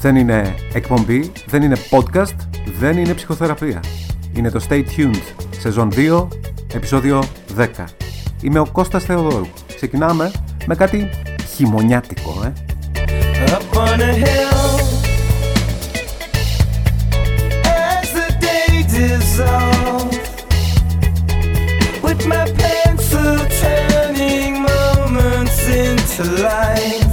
Δεν είναι εκπομπή, δεν είναι podcast, δεν είναι ψυχοθεραπεία. Είναι το Stay Tuned, σεζόν 2, επεισόδιο 10. Είμαι ο Κώστας Θεοδόρου. Ξεκινάμε με κάτι χειμωνιάτικο, ε. Up on a hill, as the day dissolves, with my pencil turning moments into life.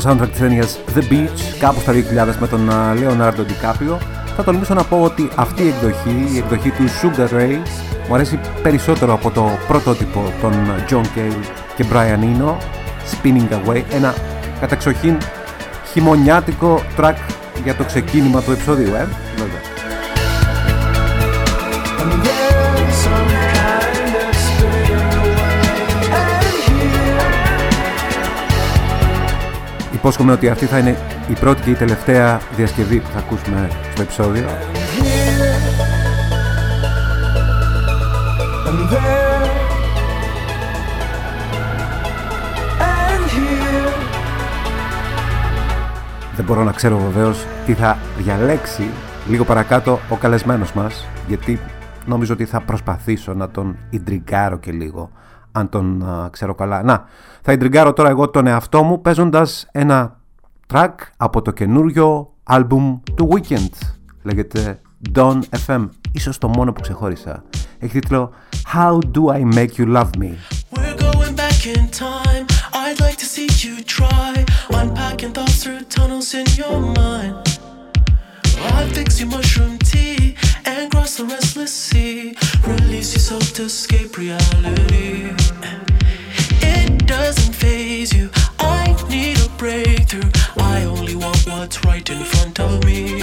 Το soundtrack της ταινίας The Beach κάπου στα 2000 με τον Leonardo DiCaprio. Θα τολμήσω να πω ότι αυτή η εκδοχή, η εκδοχή του Sugar Ray μου αρέσει περισσότερο από το πρωτότυπο των John Cale και Brian Eno Spinning Away ένα καταξοχήν χειμωνιάτικο track για το ξεκίνημα του επεισοδίου, ε, Υπόσχομαι ότι αυτή θα είναι η πρώτη και η τελευταία διασκευή που θα ακούσουμε στο επεισόδιο. Δεν μπορώ να ξέρω βεβαίως τι θα διαλέξει λίγο παρακάτω ο καλεσμένος μας γιατί νομίζω ότι θα προσπαθήσω να τον ιντριγκάρω και λίγο αν τον ξέρω καλά. Να, θα ιντριγκάρω τώρα εγώ τον εαυτό μου παίζοντας ένα track από το καινούριο άλμπουμ του Weekend. Λέγεται Don FM. Ίσως το μόνο που ξεχώρισα. Έχει τίτλο How Do I Make You Love Me. We're going back in time. I'd like to see you try. Unpacking thoughts through tunnels in your mind. I'll fix your mushroom tea and cross the restless sea. Release yourself to escape reality. doesn't phase you. I need a breakthrough. I only want what's right in front of me.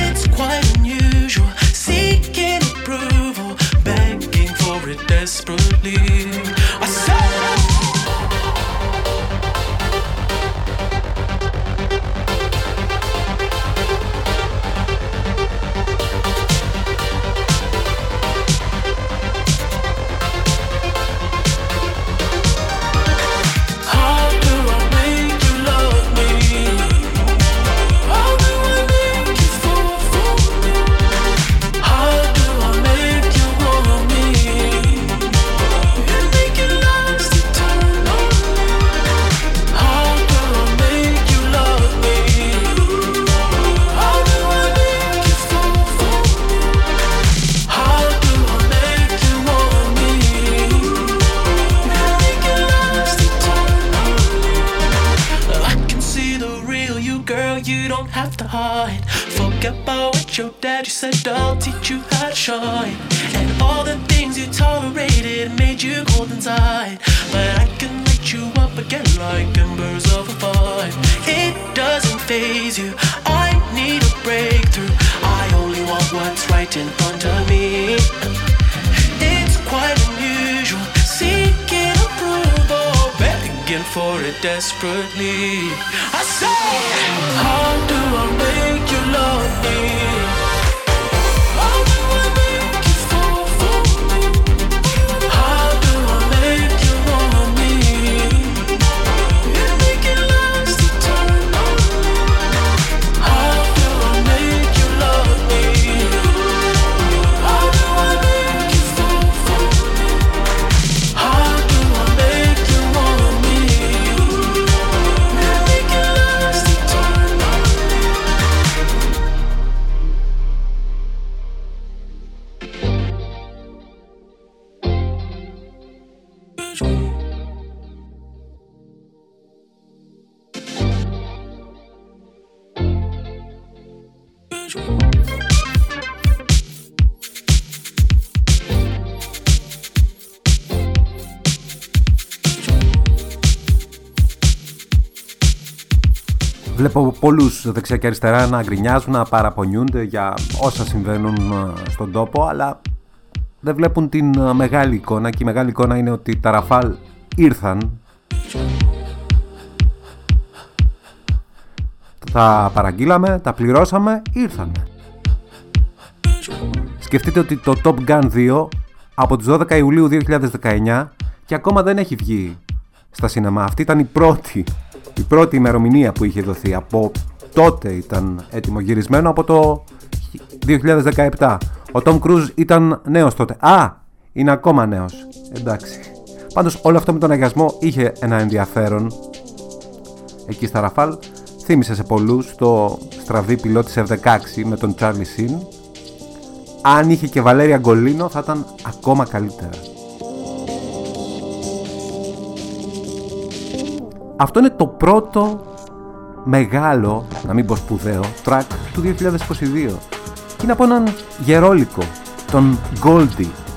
It's quite unusual, seeking approval, begging for it desperately. I your daddy said, I'll teach you how to shine. And all the things you tolerated made you cold inside. But I can light you up again like embers of a fire. It doesn't phase you, I need a breakthrough. I only want what's right in front of me. It's quite unusual, seeking approval, begging for it desperately. I say, How do I make love me? Oh, Βλέπω πολλούς δεξιά και αριστερά να γκρινιάζουν, να παραπονιούνται για όσα συμβαίνουν ε, στον τόπο, αλλά δεν βλέπουν την ε, μεγάλη εικόνα και η μεγάλη εικόνα είναι ότι τα Ραφάλ ήρθαν τα παραγγείλαμε, τα πληρώσαμε, ήρθαν. Σκεφτείτε ότι το Top Gun 2 από τις 12 Ιουλίου 2019 και ακόμα δεν έχει βγει στα σινεμά. Αυτή ήταν η πρώτη η πρώτη ημερομηνία που είχε δοθεί από τότε ήταν έτοιμο γυρισμένο από το 2017. Ο Tom Cruise ήταν νέος τότε. Α, είναι ακόμα νέος. Εντάξει. Πάντως όλο αυτό με τον αγιασμό είχε ένα ενδιαφέρον εκεί στα Ραφάλ. Θύμισε σε πολλούς το στραβή πιλότης F-16 με τον Charlie Sheen. Αν είχε και Βαλέρια Γκολίνο θα ήταν ακόμα καλύτερα. Αυτό είναι το πρώτο μεγάλο, να μην πω σπουδαίο, track του 2022. Και είναι από έναν γερόλικο, τον Goldie.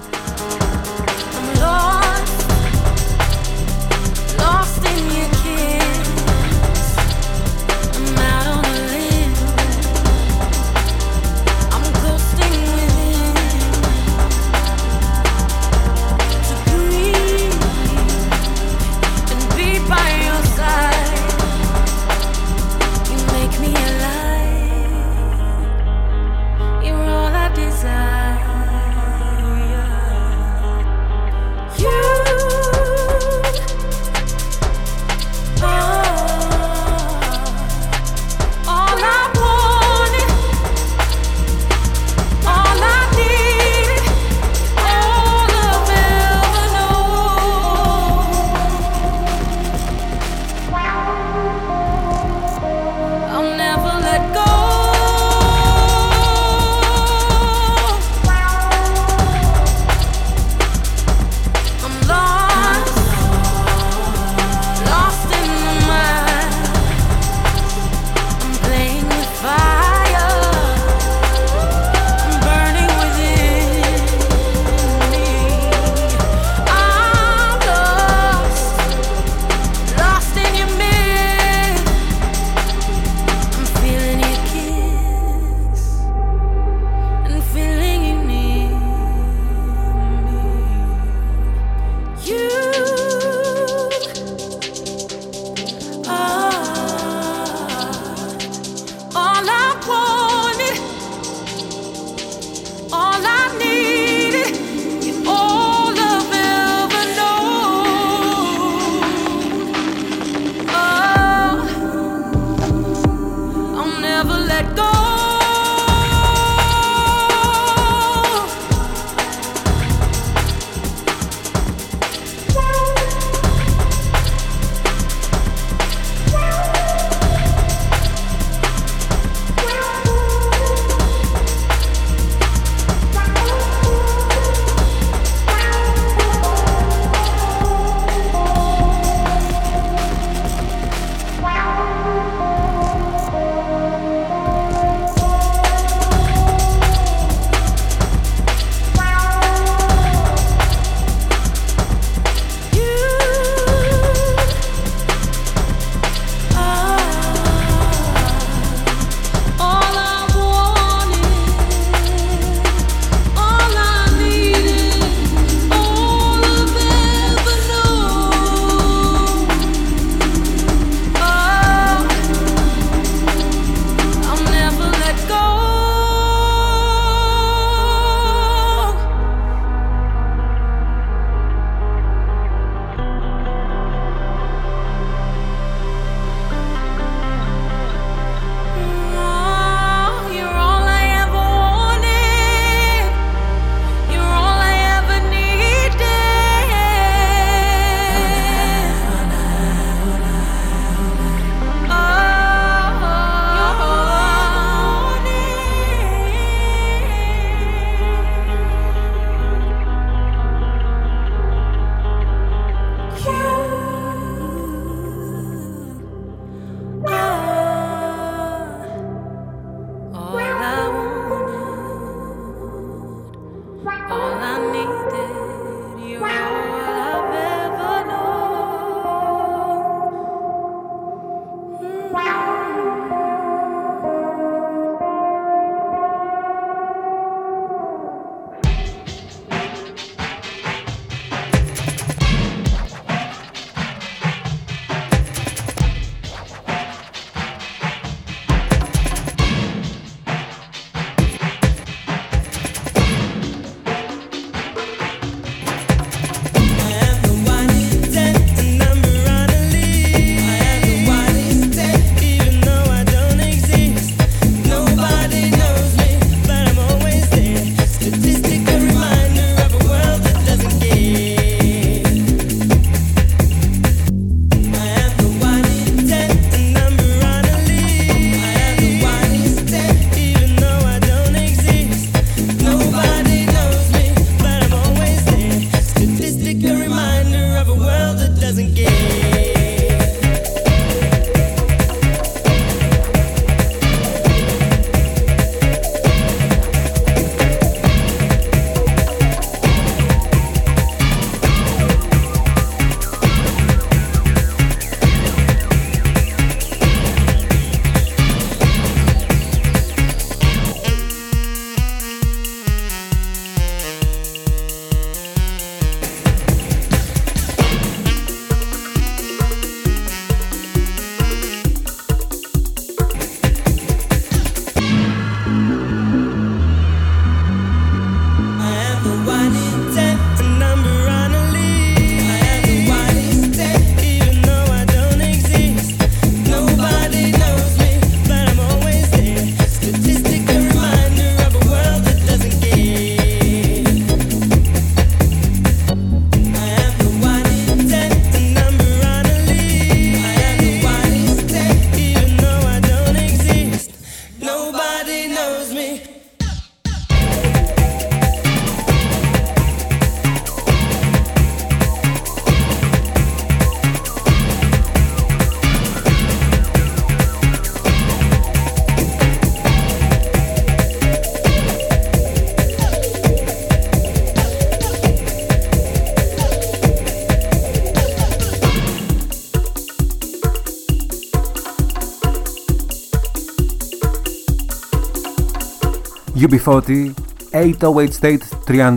UB40, 808 State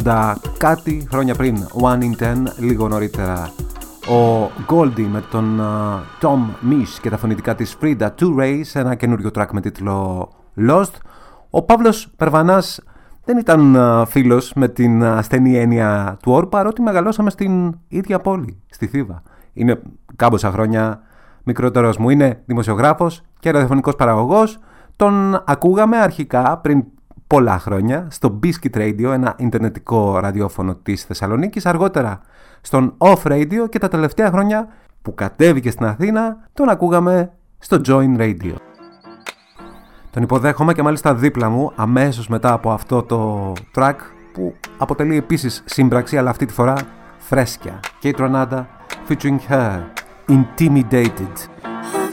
30 κάτι χρόνια πριν, 1 in 10 λίγο νωρίτερα. Ο Goldie με τον uh, Tom Misch και τα φωνητικά της Frida 2 Rays, ένα καινούριο track με τίτλο Lost. Ο Παύλος Περβανάς δεν ήταν uh, φίλος με την ασθενή έννοια του όρου, παρότι μεγαλώσαμε στην ίδια πόλη, στη Θήβα. Είναι κάμποσα χρόνια μικρότερος μου, είναι δημοσιογράφος και ραδιοφωνικός παραγωγός. Τον ακούγαμε αρχικά πριν πολλά χρόνια στο Biscuit Radio, ένα ιντερνετικό ραδιόφωνο της Θεσσαλονίκης, αργότερα στον Off Radio και τα τελευταία χρόνια που κατέβηκε στην Αθήνα τον ακούγαμε στο Join Radio. Τον υποδέχομαι και μάλιστα δίπλα μου αμέσως μετά από αυτό το track που αποτελεί επίσης σύμπραξη αλλά αυτή τη φορά φρέσκια. Kate Ronada featuring her Intimidated.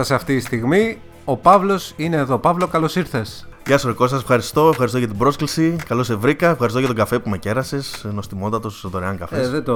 Έφτασε αυτή η στιγμή. Ο Παύλος είναι εδώ. Παύλο, καλώς ήρθες. Γεια σου, Ρεκό, ευχαριστώ. Ευχαριστώ για την πρόσκληση. Καλώς σε βρήκα. Ευχαριστώ για τον καφέ που με κέρασες. Νοστιμότατος δωρεάν καφές. Ε, δεν το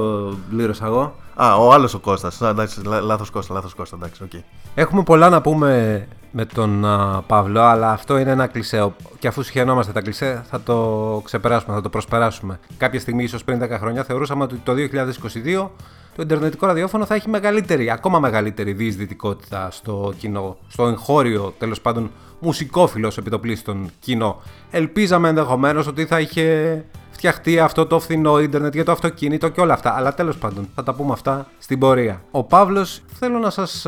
πλήρωσα εγώ. Α, ο άλλος ο Κώστας. Εντάξει, λάθος Κώστα, λάθος Κώστα. Εντάξει, okay. Έχουμε πολλά να πούμε με τον uh, Παύλο, αλλά αυτό είναι ένα κλισέ. Και αφού συχαινόμαστε τα κλισέ, θα το ξεπεράσουμε, θα το προσπεράσουμε. Κάποια στιγμή, ίσως πριν 10 χρόνια, θεωρούσαμε ότι το 2022 το Ιντερνετικό ραδιόφωνο θα έχει μεγαλύτερη, ακόμα μεγαλύτερη διεισδυτικότητα στο κοινό, στο εγχώριο τέλος πάντων μουσικόφιλος επιτοπλίστων κοινό. Ελπίζαμε ενδεχομένως ότι θα είχε φτιαχτεί αυτό το φθηνό ίντερνετ για το αυτοκίνητο και όλα αυτά. Αλλά τέλος πάντων θα τα πούμε αυτά στην πορεία. Ο Παύλος, θέλω να σας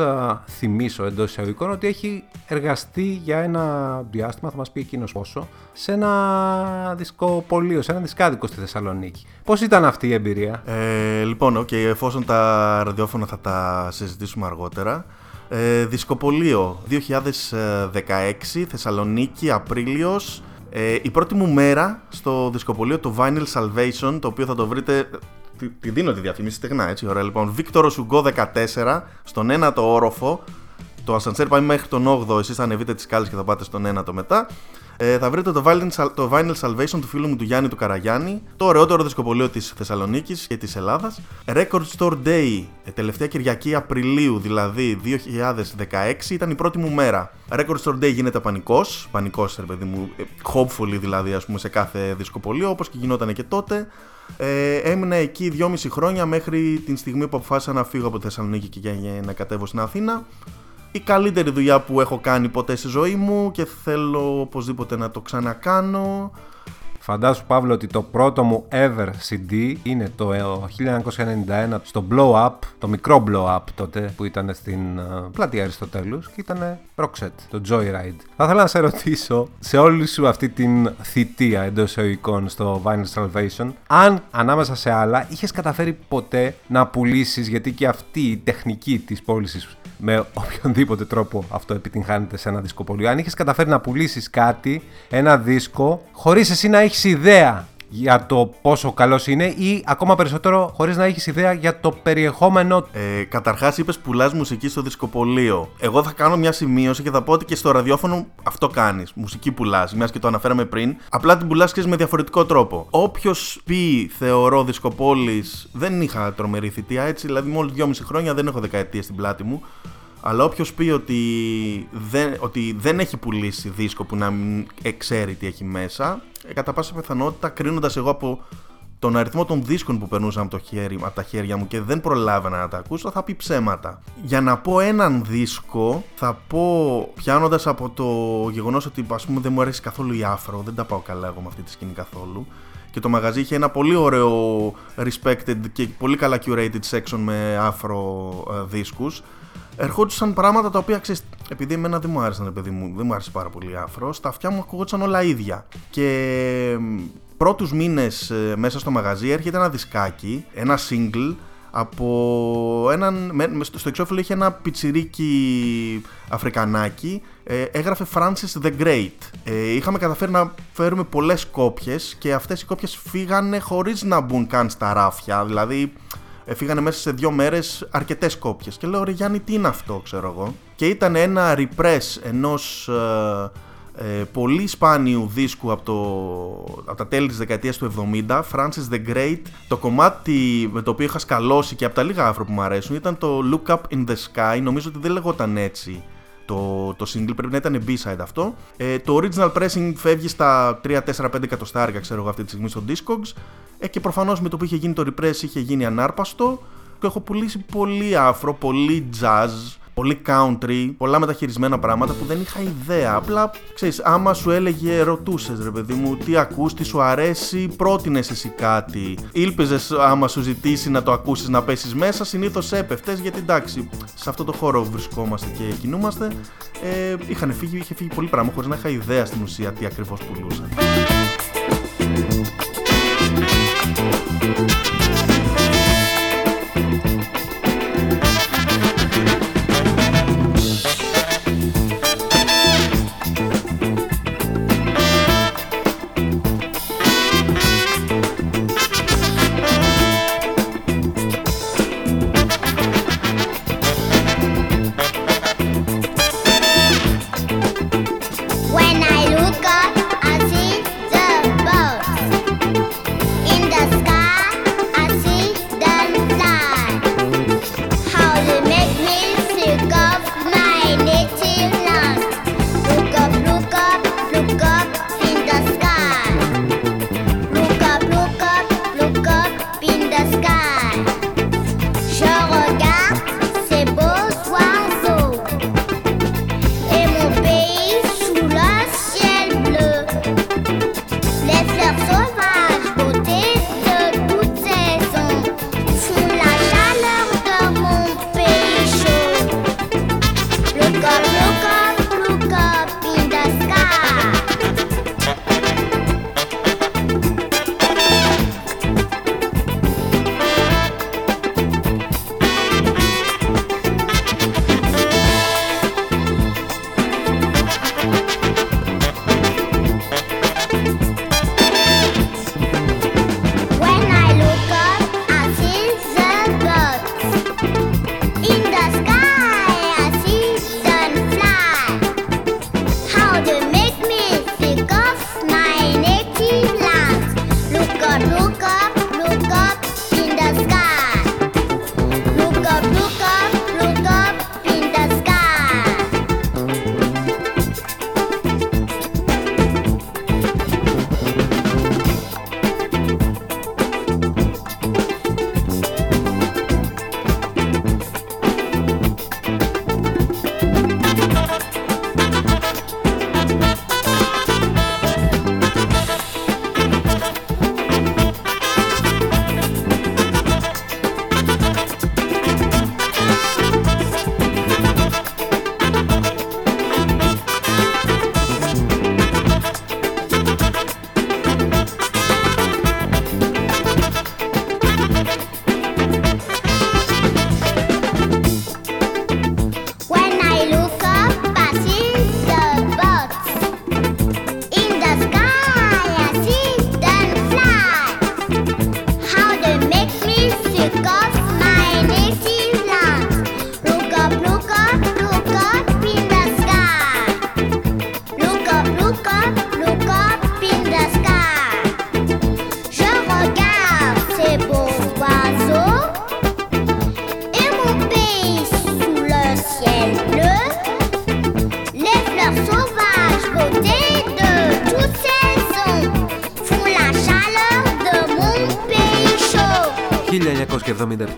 θυμίσω εντός εισαγωγικών ότι έχει εργαστεί για ένα διάστημα, θα μας πει εκείνος πόσο, σε ένα δισκοπολείο, σε ένα δισκάδικο στη Θεσσαλονίκη. Πώς ήταν αυτή η εμπειρία, ε, Λοιπόν, okay, εφόσον τα ραδιόφωνα θα τα συζητήσουμε αργότερα. Ε, δισκοπολείο 2016, Θεσσαλονίκη, Απρίλιος. Ε, η πρώτη μου μέρα στο δισκοπολείο το Vinyl Salvation, το οποίο θα το βρείτε τη, τη δίνω τη διαφήμιση στεγνά, έτσι, ωραία λοιπόν. Βίκτορο Σουγκό 14, στον ένατο όροφο. Το ασανσέρ πάει μέχρι τον 8ο, εσείς θα ανεβείτε τις σκάλες και θα πάτε στον ένατο μετά. Ε, θα βρείτε το Vinyl, το Vinyl Salvation του φίλου μου του Γιάννη του Καραγιάννη, το ωραιότερο δισκοπολείο της Θεσσαλονίκης και της Ελλάδας. Record Store Day, ε, τελευταία Κυριακή Απριλίου δηλαδή 2016, ήταν η πρώτη μου μέρα. Record Store Day γίνεται πανικός, πανικός, ρε παιδί μου, ε, hopefully δηλαδή, ας πούμε, σε κάθε δισκοπολείο, όπως και γινόταν και τότε. Ε, έμεινα εκεί δυόμιση χρόνια μέχρι την στιγμή που αποφάσισα να φύγω από τη Θεσσαλονίκη και να κατέβω στην Αθήνα η καλύτερη δουλειά που έχω κάνει ποτέ στη ζωή μου και θέλω οπωσδήποτε να το ξανακάνω. Φαντάσου Παύλο ότι το πρώτο μου ever CD είναι το 1991 στο Blow Up, το μικρό Blow Up τότε που ήταν στην uh, πλατεία Αριστοτέλους και ήταν Roxette, το Joyride. Θα ήθελα να σε ρωτήσω σε όλη σου αυτή την θητεία εντός εισαγωγικών στο Vinyl Salvation αν ανάμεσα σε άλλα είχες καταφέρει ποτέ να πουλήσεις γιατί και αυτή η τεχνική της πώλησης με οποιονδήποτε τρόπο αυτό επιτυγχάνεται σε ένα δισκοπολείο. Αν είχες καταφέρει να πουλήσεις κάτι, ένα δίσκο, χωρίς εσύ να έχεις ιδέα για το πόσο καλός είναι ή ακόμα περισσότερο χωρίς να έχεις ιδέα για το περιεχόμενο. Ε, Καταρχάς, είπες πουλάς μουσική στο δισκοπολείο. Εγώ θα κάνω μια σημείωση και θα πω ότι και στο ραδιόφωνο αυτό κάνεις. Μουσική πουλάς, μιας και το αναφέραμε πριν. Απλά την πουλάς με διαφορετικό τρόπο. Όποιος πει θεωρώ δισκοπόλης, δεν είχα τρομερή θητεία έτσι, δηλαδή μόλι δυόμιση χρόνια δεν έχω δεκαετία στην πλάτη μου. Αλλά όποιος πει ότι δεν, ότι δεν έχει πουλήσει δίσκο που να μην ξέρει τι έχει μέσα, ε, κατά πάσα πιθανότητα κρίνοντας εγώ από τον αριθμό των δίσκων που περνούσαν από, το χέρι, από τα χέρια μου και δεν προλάβαινα να τα ακούσω, θα πει ψέματα. Για να πω έναν δίσκο, θα πω πιάνοντας από το γεγονός ότι ας πούμε δεν μου αρέσει καθόλου η άφρο, δεν τα πάω καλά εγώ με αυτή τη σκηνή καθόλου. Και το μαγαζί είχε ένα πολύ ωραίο respected και πολύ καλά curated section με άφρο ε, δίσκους ερχόντουσαν πράγματα τα οποία ξέρεις, επειδή εμένα δεν μου άρεσαν, παιδί μου, δεν μου άρεσε πάρα πολύ άφρο, στα αυτιά μου ακούγονταν όλα ίδια. Και πρώτους μήνες ε, μέσα στο μαγαζί έρχεται ένα δισκάκι, ένα single από έναν. Στο εξώφυλλο είχε ένα πιτσιρίκι Αφρικανάκι. Ε, έγραφε Francis the Great. Ε, είχαμε καταφέρει να φέρουμε πολλές κόπιες και αυτές οι κόπιες φύγανε χωρίς να μπουν καν στα ράφια. Δηλαδή φύγανε μέσα σε δύο μέρες αρκετές κόπιες. Και λέω, Ρε Γιάννη, τι είναι αυτό, ξέρω εγώ. Και ήταν ένα repress ενός ε, ε, πολύ σπάνιου δίσκου από, το, από τα τέλη της δεκαετίας του 70 Francis the Great το κομμάτι με το οποίο είχα σκαλώσει και από τα λίγα άφρο που μου αρέσουν ήταν το Look Up in the Sky νομίζω ότι δεν λεγόταν έτσι το, το single πρέπει να ήταν B-side αυτό. Ε, το original pressing φεύγει στα 3-4-5 εκατοστάρια ξέρω εγώ αυτή τη στιγμή στο Discogs. Ε, και προφανώς με το που είχε γίνει το repress είχε γίνει ανάρπαστο. Και έχω πουλήσει πολύ άφρο, πολύ jazz, πολύ country, πολλά μεταχειρισμένα πράγματα που δεν είχα ιδέα. Απλά, ξέρεις, άμα σου έλεγε, ρωτούσες ρε παιδί μου, τι ακούς, τι σου αρέσει, πρότεινες εσύ κάτι. Ήλπιζες άμα σου ζητήσει να το ακούσεις να πέσεις μέσα, συνήθως έπεφτες γιατί εντάξει, σε αυτό το χώρο βρισκόμαστε και κινούμαστε. Ε, είχαν φύγει, είχε φύγει πολύ πράγμα χωρίς να είχα ιδέα στην ουσία τι ακριβώς πουλούσα.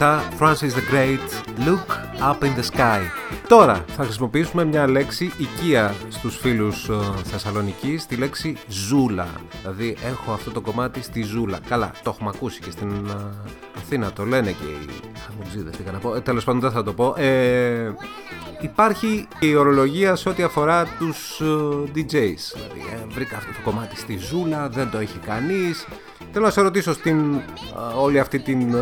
1977 Francis the Great Look Up in the Sky. Τώρα θα χρησιμοποιήσουμε μια λέξη οικία στους φίλους uh, Θεσσαλονικής τη λέξη ζούλα. Δηλαδή έχω αυτό το κομμάτι στη ζούλα. Καλά το έχουμε ακούσει και στην uh, Αθήνα το λένε και οι χαμουτζίδες τι να πω. Ε, τέλος πάντων δεν θα το πω. Ε, υπάρχει η ορολογία σε ό,τι αφορά τους uh, DJs δηλαδή ε, βρήκα αυτό το κομμάτι στη ζούλα δεν το έχει κανείς Θέλω να σε ρωτήσω στην όλη αυτή την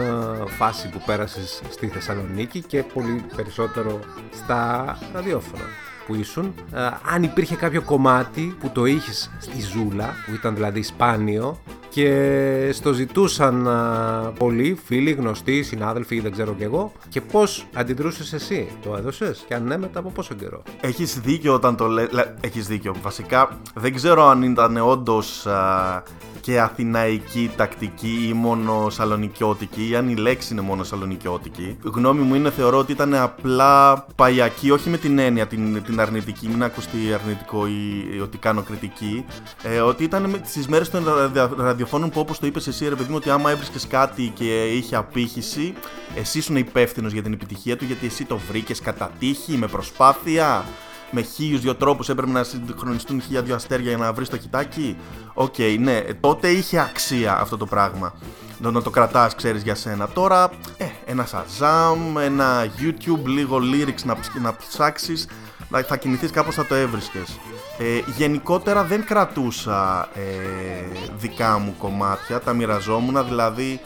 φάση που πέρασες στη Θεσσαλονίκη και πολύ περισσότερο στα ραδιόφωνα που ήσουν αν υπήρχε κάποιο κομμάτι που το είχες στη ζούλα που ήταν δηλαδή σπάνιο και στο ζητούσαν πολλοί φίλοι, γνωστοί, συνάδελφοι, δεν ξέρω κι εγώ και πώς αντιδρούσες εσύ, το έδωσες; Και αν ναι μετά από πόσο καιρό; Έχεις δίκιο όταν το λες, έχεις δίκιο, βασικά δεν ξέρω αν ήταν όντως και αθηναϊκή τακτική ή μόνο σαλονικιώτικη ή αν η λέξη είναι μόνο σαλονικιώτικη. Γνώμη μου είναι θεωρώ ότι ήταν απλά παγιακή, όχι με την έννοια την, την αρνητική, μην ακουστεί αρνητικό ή, ότι κάνω κριτική, ε, ότι ήταν στι μέρες των ραδιοφώνων που όπως το είπες εσύ ρε παιδί μου ότι άμα έβρισκες κάτι και είχε απήχηση, εσύ ήσουν υπεύθυνος για την επιτυχία του γιατί εσύ το βρήκες κατά τύχη, με προσπάθεια με χίλιους δύο τρόπους έπρεπε να συγχρονιστούν χίλια δύο αστέρια για να βρεις το χιτάκι. Ok, okay, ναι, τότε είχε αξία αυτό το πράγμα. Να το κρατάς, ξέρεις για σένα. Τώρα, ε, ένα Shazam, ένα YouTube, λίγο lyrics να, να ψάξεις, θα κινηθείς κάπως θα το έβρισκες. Ε, γενικότερα δεν κρατούσα ε, δικά μου κομμάτια, τα μοιραζόμουν, δηλαδή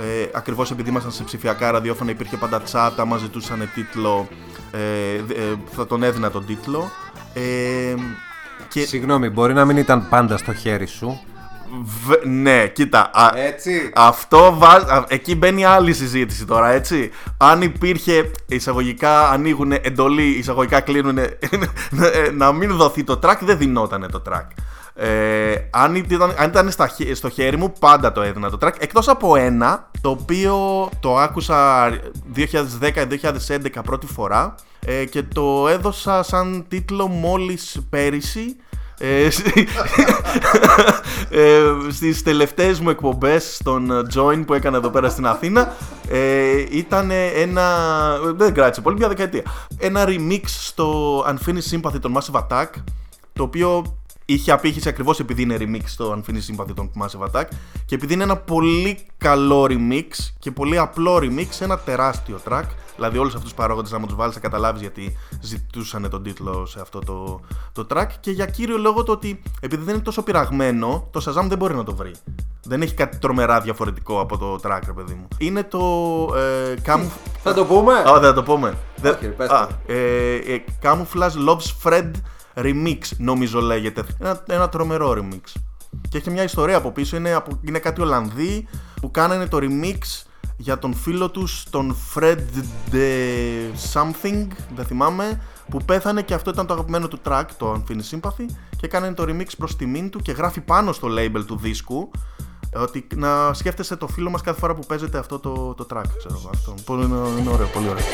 ε, ακριβώς επειδή ήμασταν σε ψηφιακά ραδιόφωνα υπήρχε πάντα τσάτα, μας ζητούσαν τίτλο ε, ε, θα τον έδινα τον τίτλο. Ε, και... Συγγνώμη, μπορεί να μην ήταν πάντα στο χέρι σου. ναι, κοίτα. Έτσι. Αυτό βα... Εκεί μπαίνει άλλη συζήτηση τώρα, έτσι. Αν υπήρχε εισαγωγικά ανοίγουν εντολή, εισαγωγικά κλείνουν να μην δοθεί το track, δεν δινόταν το track. Ε, αν ήταν, αν ήταν στο χέρι μου, πάντα το έδινα το track. Εκτός από ένα, το οποίο το άκουσα 2010-2011 πρώτη φορά ε, και το έδωσα σαν τίτλο μόλις πέρυσι ε, ε, στις τελευταίες μου εκπομπές στον Join που έκανα εδώ πέρα στην Αθήνα ε, ήταν ένα, δεν κράτησε πολύ, μια δεκαετία ένα remix στο Unfinished Sympathy των Massive Attack το οποίο είχε απήχηση ακριβώς επειδή είναι remix το Unfinished Sympathy των Massive Attack και επειδή είναι ένα πολύ καλό remix και πολύ απλό remix, ένα τεράστιο track. Δηλαδή, όλους αυτούς τους παράγοντες, να μου τους βάλεις, θα καταλάβεις γιατί ζητούσαν τον τίτλο σε αυτό το, το track. Και για κύριο λόγο το ότι επειδή δεν είναι τόσο πειραγμένο, το Shazam δεν μπορεί να το βρει. Δεν έχει κάτι τρομερά διαφορετικό από το track, ρε παιδί μου. Είναι το. Ε, καμου... Θα το πούμε! Α, δεν θα το πούμε. Okay, πες Α, ε, ε, Camouflage Loves Fred remix, νομίζω λέγεται. Ένα, ένα τρομερό remix. Και έχει μια ιστορία από πίσω. Είναι, από, είναι κάτι Ολλανδοί που κάνανε το remix για τον φίλο τους, τον Fred de something, δεν θυμάμαι, που πέθανε και αυτό ήταν το αγαπημένο του track, το Unfinished Sympathy, και κάνανε το remix προς τιμήν του και γράφει πάνω στο label του δίσκου ότι να σκέφτεσαι το φίλο μας κάθε φορά που παίζεται αυτό το, το track, ξέρω αυτό. Πολύ, είναι ωραίο, πολύ ωραίο.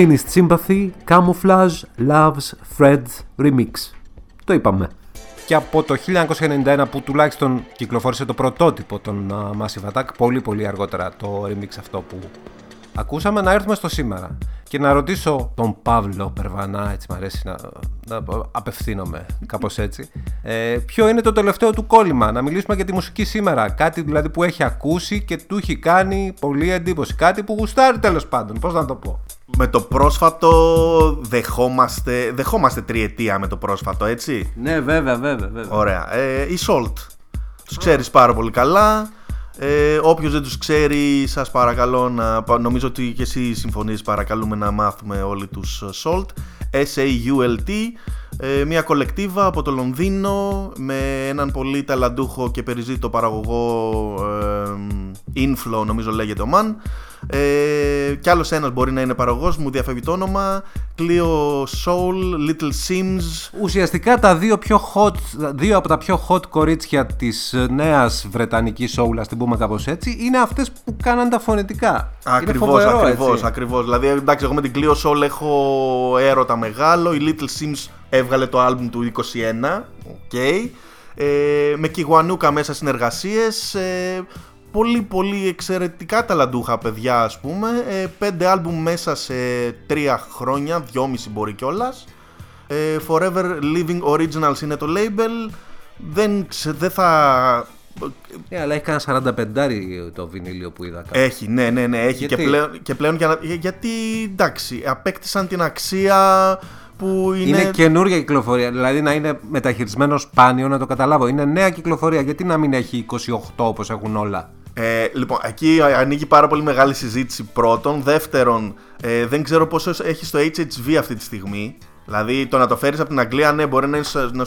Unfinished Sympathy, Camouflage, Love's Fred Remix. Το είπαμε. Και από το 1991 που τουλάχιστον κυκλοφόρησε το πρωτότυπο των Massive Attack, πολύ πολύ αργότερα το remix αυτό που ακούσαμε, να έρθουμε στο σήμερα και να ρωτήσω τον Παύλο Περβανά, έτσι μου αρέσει να, να απευθύνομαι κάπως έτσι, ε, ποιο είναι το τελευταίο του κόλλημα, να μιλήσουμε για τη μουσική σήμερα, κάτι δηλαδή που έχει ακούσει και του έχει κάνει πολύ εντύπωση, κάτι που γουστάρει τέλος πάντων, πώς να το πω. Με το πρόσφατο δεχόμαστε, δεχόμαστε τριετία με το πρόσφατο, έτσι; Ναι, βέβαια, βέβαια. βέβαια. Ωραία. Ε, η Salt. Τους ξέρεις πάρα πολύ καλά. Ε, Όποιος δεν τους ξέρει, σας παρακαλώ να. Νομίζω ότι και εσύ συμφωνείς, παρακαλούμε να μάθουμε όλοι τους Salt. S-A-U-L-T. Ε, μια κολεκτίβα από το Λονδίνο με έναν πολύ ταλαντούχο και περιζήτητο παραγωγό ε, Inflow, νομίζω λέγεται ο Man. Ε, κι άλλος ένας μπορεί να είναι παραγωγός, μου διαφεύγει το όνομα. Clio Soul, Little Sims. Ουσιαστικά τα δύο, πιο hot, δύο από τα πιο hot κορίτσια της νέας βρετανικής soul, ας την πούμε κάπως έτσι, είναι αυτές που κάναν τα φωνητικά. Ακριβώς, ακριβώς. Ακριβώς. Δηλαδή, εντάξει, εγώ με την Clio Soul έχω έρωτα μεγάλο. Η Little Sims έβγαλε το album του 21. Okay. Ε, με Κιγουανούκα μέσα συνεργασίες ε, πολύ πολύ εξαιρετικά ταλαντούχα παιδιά ας πούμε ε, πέντε άλμπουμ μέσα σε τρία χρόνια, δυόμιση μπορεί κιόλας. Ε, Forever Living Originals είναι το label δεν, δεν θα... Ε, αλλά έχει κανένα 45 το βινίλιο που είδα. Έχει, ναι, ναι, ναι. Έχει και πλέον, και πλέον για, γιατί εντάξει, απέκτησαν την αξία που είναι. Είναι καινούργια κυκλοφορία. Δηλαδή να είναι μεταχειρισμένο σπάνιο, να το καταλάβω. Είναι νέα κυκλοφορία. Γιατί να μην έχει 28 όπως έχουν όλα; Ε, λοιπόν, εκεί ανοίγει πάρα πολύ μεγάλη συζήτηση πρώτον. Δεύτερον, ε, δεν ξέρω πόσο έχει στο HHV αυτή τη στιγμή. Δηλαδή, το να το φέρεις από την Αγγλία, ναι, μπορεί να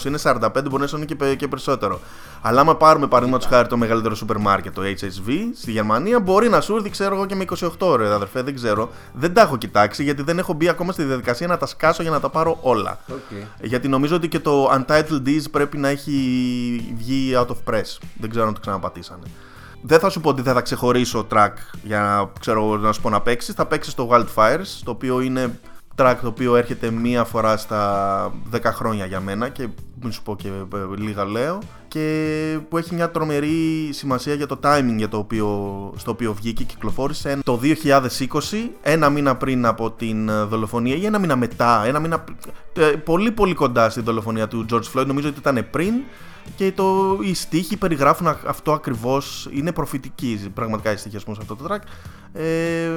είναι 45, μπορεί να είναι και, και περισσότερο. Αλλά άμα πάρουμε παραδείγματος χάρη το μεγαλύτερο σούπερ μάρκετ, το HHV, στη Γερμανία, μπορεί να σου έρθει, ξέρω εγώ, και με 28 ώρε, αδερφέ, δεν ξέρω. Δεν τα έχω κοιτάξει, γιατί δεν έχω μπει ακόμα στη διαδικασία να τα σκάσω για να τα πάρω όλα. Okay. Γιατί νομίζω ότι και το Untitled D's πρέπει να έχει βγει out of press. Δεν ξέρω αν το ξαναπατήσανε δεν θα σου πω ότι δεν θα ξεχωρίσω track για να, ξέρω, να σου πω να παίξεις. Θα παίξεις το Wildfires, το οποίο είναι track το οποίο έρχεται μία φορά στα 10 χρόνια για μένα και μην σου πω και ε, λίγα λέω και που έχει μια τρομερή σημασία για το timing για το οποίο, στο οποίο βγήκε και κυκλοφόρησε το 2020 ένα μήνα πριν από την ε, δολοφονία ή ένα μήνα μετά ένα μήνα, ε, πολύ πολύ κοντά στη δολοφονία του George Floyd νομίζω ότι ήταν πριν και το, οι στίχοι περιγράφουν αυτό ακριβώς, είναι προφητική πραγματικά οι στίχοι πούμε, σε αυτό το track. Ε,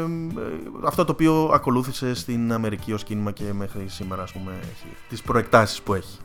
αυτό το οποίο ακολούθησε στην Αμερική ως κίνημα και μέχρι σήμερα ας πούμε έχει τις προεκτάσεις που έχει.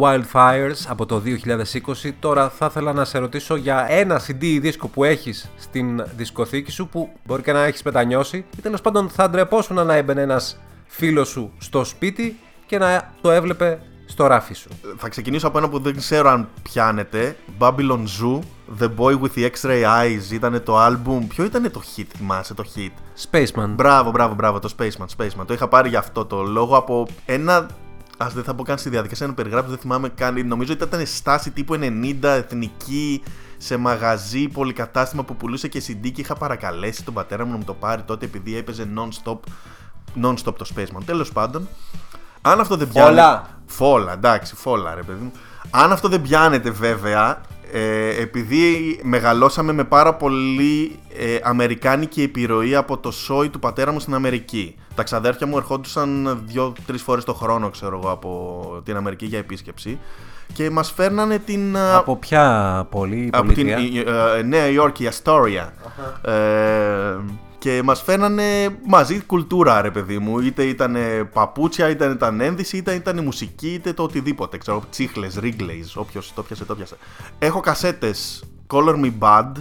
Wildfires από το 2020. Τώρα θα ήθελα να σε ρωτήσω για ένα CD ή δίσκο που έχεις στην δισκοθήκη σου που μπορεί και να έχεις μετανιώσει ή τέλος πάντων θα ντρεπόσουν να έμπαινε ένας φίλος σου στο σπίτι και να το έβλεπε στο ράφι σου. Θα ξεκινήσω από ένα που δεν ξέρω αν πιάνετε. Babylon Zoo, The Boy with the X-Ray Eyes ήταν το album. Ποιο ήταν το hit, θυμάσαι το hit; Spaceman. Μπράβο, μπράβο, μπράβο, το Spaceman, Spaceman. Το είχα πάρει για αυτό το λόγο από ένα. Α δεν θα πω καν στη διαδικασία να περιγράψω, δεν θυμάμαι καν. Νομίζω ότι ήταν στάση τύπου 90 εθνική σε μαγαζί, πολυκατάστημα που πουλούσε και CD και είχα παρακαλέσει τον πατέρα μου να μου το πάρει τότε επειδή έπαιζε non-stop, non-stop το Spaceman. Τέλος πάντων, αν αυτό δεν πιάνει. Φόλα. Φόλα, εντάξει, φόλα ρε παιδί μου. Αν αυτό δεν πιάνεται βέβαια, ε, επειδή μεγαλώσαμε με πάρα πολύ ε, αμερικάνικη επιρροή από το σόι του πατέρα μου στην Αμερική. Τα ξαδέρφια μου ερχόντουσαν δύο-τρει φορές το χρόνο, ξέρω εγώ, από την Αμερική για επίσκεψη. Και μας φέρνανε την... ε, Από ποια πόλη, από την πολιτεία; ε, ε, Νέα Υόρκη, η Αστόρια. Ε, και μας φέρνανε μαζί κουλτούρα, ρε παιδί μου. Είτε ήταν παπούτσια, είτε ήταν ένδυση, είτε ήταν μουσική, είτε το οτιδήποτε. Ξέρω, τσίχλες, ρίγκλεϊς, όποιος το πιάσε, το πιάσε. Έχω κασέτες Color Me Bad.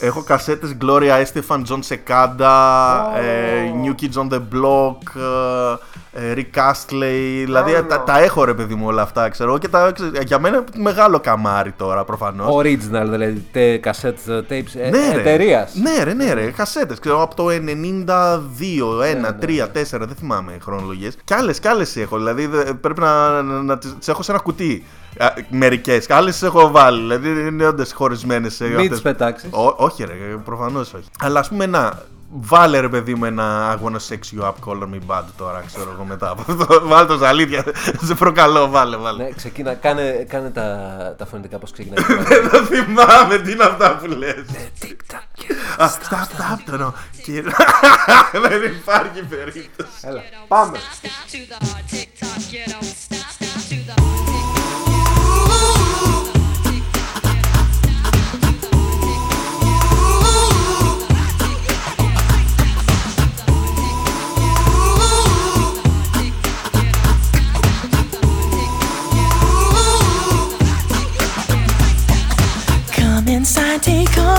Έχω κασέτες Gloria Estefan, John Secada, ε, New Kids on the Block, ε, ε, Rick Astley, δηλαδή τα, τα έχω ρε παιδί μου όλα αυτά, ξέρω, και τα, ξέρω, για μένα μεγάλο καμάρι τώρα προφανώς. Original, δηλαδή τε, cassette tapes ε, Ναι, ρε. εταιρείας. Ναι, ρε, ναι, ρε. Κασέτες. Ξέρω από το 92, 1, 3, 4, δεν θυμάμαι χρονολογίες. Κι άλλες, κι άλλες έχω. Δηλαδή δε- πρέπει να, να, να τις έχω σε ένα κουτί. Μερικές. Άλλες τι έχω βάλει. Δηλαδή είναι όντως χωρισμένες. Μην τις πετάξεις. όχι, ρε, προφανώς όχι. Αλλά ας πούμε να. Βάλε ρε παιδί μου ένα I wanna sex you up, color me bad τώρα, ξέρω εγώ μετά από αυτό. Βάλε το στα αλήθεια. Σε προκαλώ, βάλε, βάλε. Ναι, ξεκίνα, κάνε, κάνε τα, τα φωνητικά πώς ξεκινάει. Δεν το θυμάμαι τι είναι αυτά που λες. Tic-tac. Α, Stop, stop, το εννοώ. Και- Δεν υπάρχει περίπτωση. Έλα, πάμε.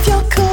Your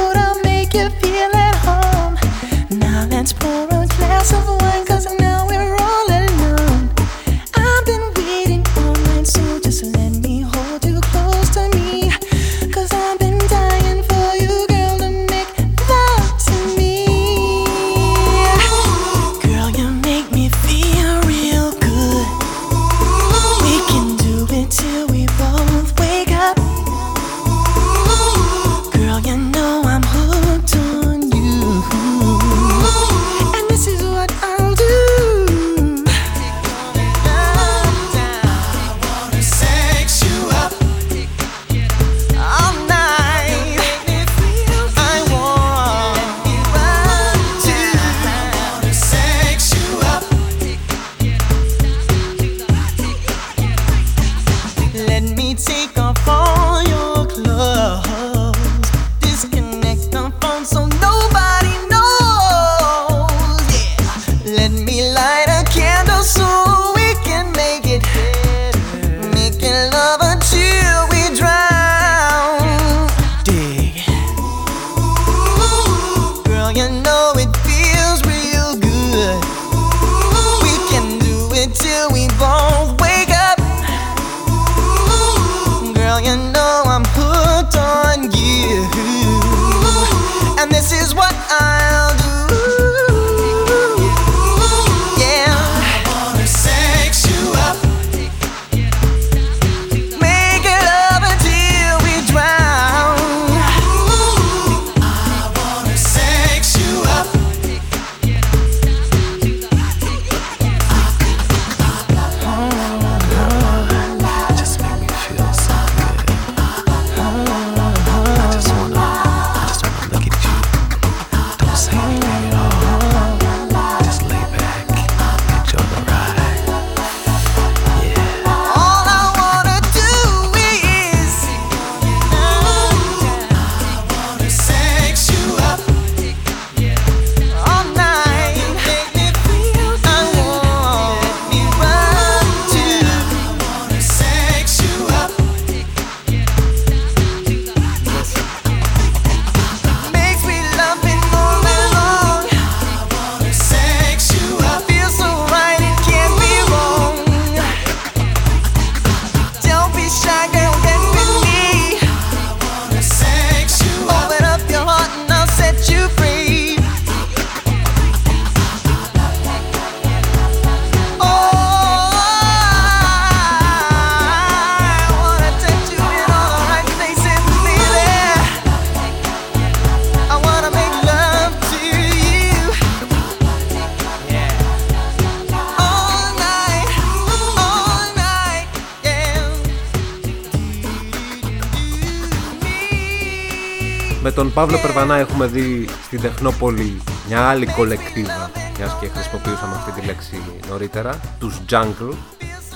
τον Παύλο Περβανά έχουμε δει στην Τεχνόπολη μια άλλη κολεκτίβα, μιας και χρησιμοποιούσαμε αυτή τη λέξη νωρίτερα, τους Jungle,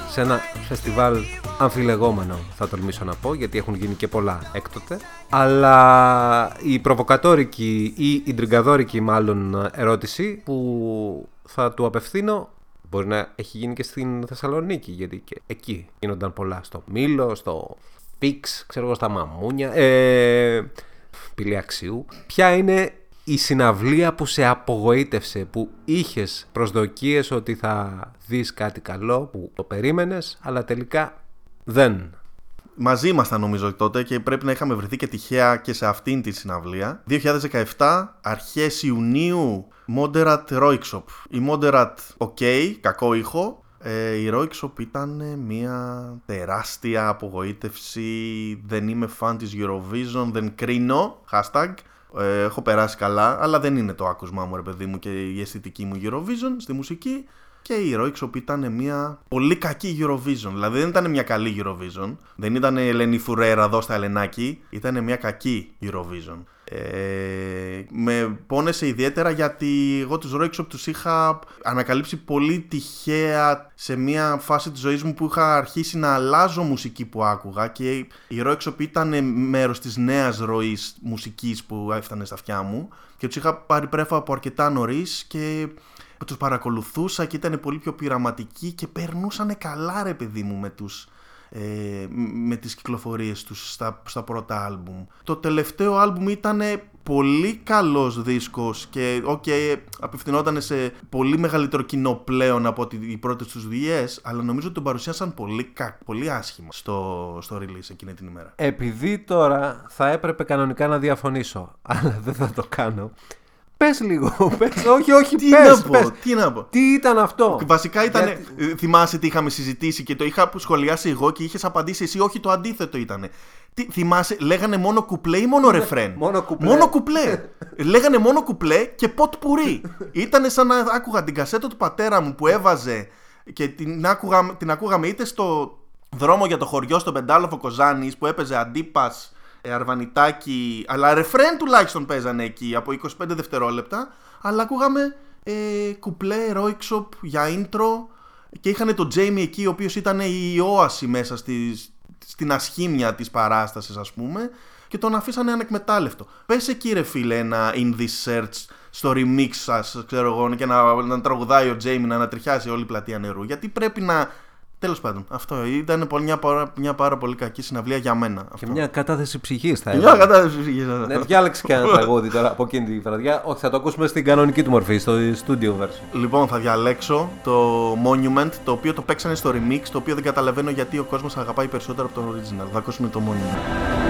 σε ένα φεστιβάλ αμφιλεγόμενο θα τολμήσω να πω γιατί έχουν γίνει και πολλά έκτοτε. Αλλά η προβοκατόρικη ή η τριγκαδόρικη μάλλον ερώτηση που θα του απευθύνω μπορεί να έχει γίνει και στην Θεσσαλονίκη γιατί και εκεί γίνονταν πολλά. Στο Μήλο, στο Πίξ, ξέρω εγώ στα Μαμούνια ε, πύλη αξιού ποια είναι η συναυλία που σε απογοήτευσε, που είχες προσδοκίες ότι θα δεις κάτι καλό, που το περίμενες, αλλά τελικά δεν; Μαζί ήμασταν νομίζω τότε και πρέπει να είχαμε βρεθεί και τυχαία και σε αυτήν τη συναυλία. 2017, αρχές Ιουνίου, Moderat Roixop. Η Moderat, ok, κακό ήχο. Ε, η Roixop ήταν μια τεράστια απογοήτευση. Δεν είμαι φαν της Eurovision, δεν κρίνω. Hashtag. Ε, έχω περάσει καλά, αλλά δεν είναι το άκουσμά μου, ρε παιδί μου, και η αισθητική μου Eurovision στη μουσική. Και η Roixop ήταν μια πολύ κακή Eurovision. Δηλαδή δεν ήταν μια καλή Eurovision. Δεν ήταν η Ελένη Φουρέρα εδώ στα Ελενάκη. Ήταν μια κακή Eurovision. Ε, με πόνεσε ιδιαίτερα γιατί εγώ τους Roixop τους είχα ανακαλύψει πολύ τυχαία σε μια φάση της ζωής μου που είχα αρχίσει να αλλάζω μουσική που άκουγα και η Roixop ήταν μέρος της νέας ροής μουσικής που έφτανε στα αυτιά μου και τους είχα πάρει πρέφα από αρκετά νωρίς και τους παρακολουθούσα και ήταν πολύ πιο πειραματικοί και περνούσαν καλά ρε παιδί μου με τους ε, με τις κυκλοφορίες τους στα, στα πρώτα άλμπουμ. Το τελευταίο άλμπουμ ήταν πολύ καλός δίσκος και okay, απευθυνόταν σε πολύ μεγαλύτερο κοινό πλέον από ότι οι πρώτες τους δουλειές αλλά νομίζω ότι τον παρουσίασαν πολύ, κα, πολύ άσχημα στο, στο release εκείνη την ημέρα. Επειδή τώρα θα έπρεπε κανονικά να διαφωνήσω, αλλά δεν θα το κάνω. Πες λίγο, πες, όχι, όχι, Τι πες, να πω, πες. τι να πω. Τι ήταν αυτό; Βασικά ήταν. Γιατί- ε, Θυμάσαι τι είχαμε συζητήσει και το είχα σχολιάσει εγώ και είχες απαντήσει εσύ. Όχι, το αντίθετο ήταν. Τι, θυμάσαι, λέγανε μόνο κουπλέ ή μόνο ρεφρέν; Ναι, μόνο κουπλέ. Μόνο κουπλέ. λέγανε μόνο κουπλέ και ποτ πουρί. ήταν σαν να άκουγα την κασέτα του πατέρα μου που έβαζε και την, άκουγα, την ακούγαμε είτε στο δρόμο για το χωριό στο Πεντάλοφο Κοζάνης που έπαιζε αντίπας ε, αρβανιτάκι, αλλά ρεφρέν τουλάχιστον παίζανε εκεί από 25 δευτερόλεπτα, αλλά ακούγαμε ε, κουπλέ, ρόιξοπ για intro και είχαν τον Τζέιμι εκεί ο οποίος ήταν η όαση μέσα στις, στην ασχήμια της παράστασης ας πούμε και τον αφήσανε ανεκμετάλλευτο. Πες εκεί ρε φίλε ένα In This Search στο remix σας ξέρω εγώ και να, να τραγουδάει ο Τζέιμι να ανατριχιάσει όλη η πλατεία νερού γιατί πρέπει να... Τέλος πάντων, αυτό ήταν πολύ- μια, πάρα- μια πάρα πολύ κακή συναυλία για μένα. Και αυτό. μια κατάθεση ψυχής θα Μια έλεγα. κατάσταση. Ναι, διάλεξε και ένα τραγούδι τώρα από εκείνη τη βραδιά. Όχι, θα το ακούσουμε στην κανονική του μορφή, στο studio version. Λοιπόν, θα διαλέξω το Monument, το οποίο το παίξανε στο remix, το οποίο δεν καταλαβαίνω γιατί ο κόσμος αγαπάει περισσότερο από το original. Θα ακούσουμε το Monument.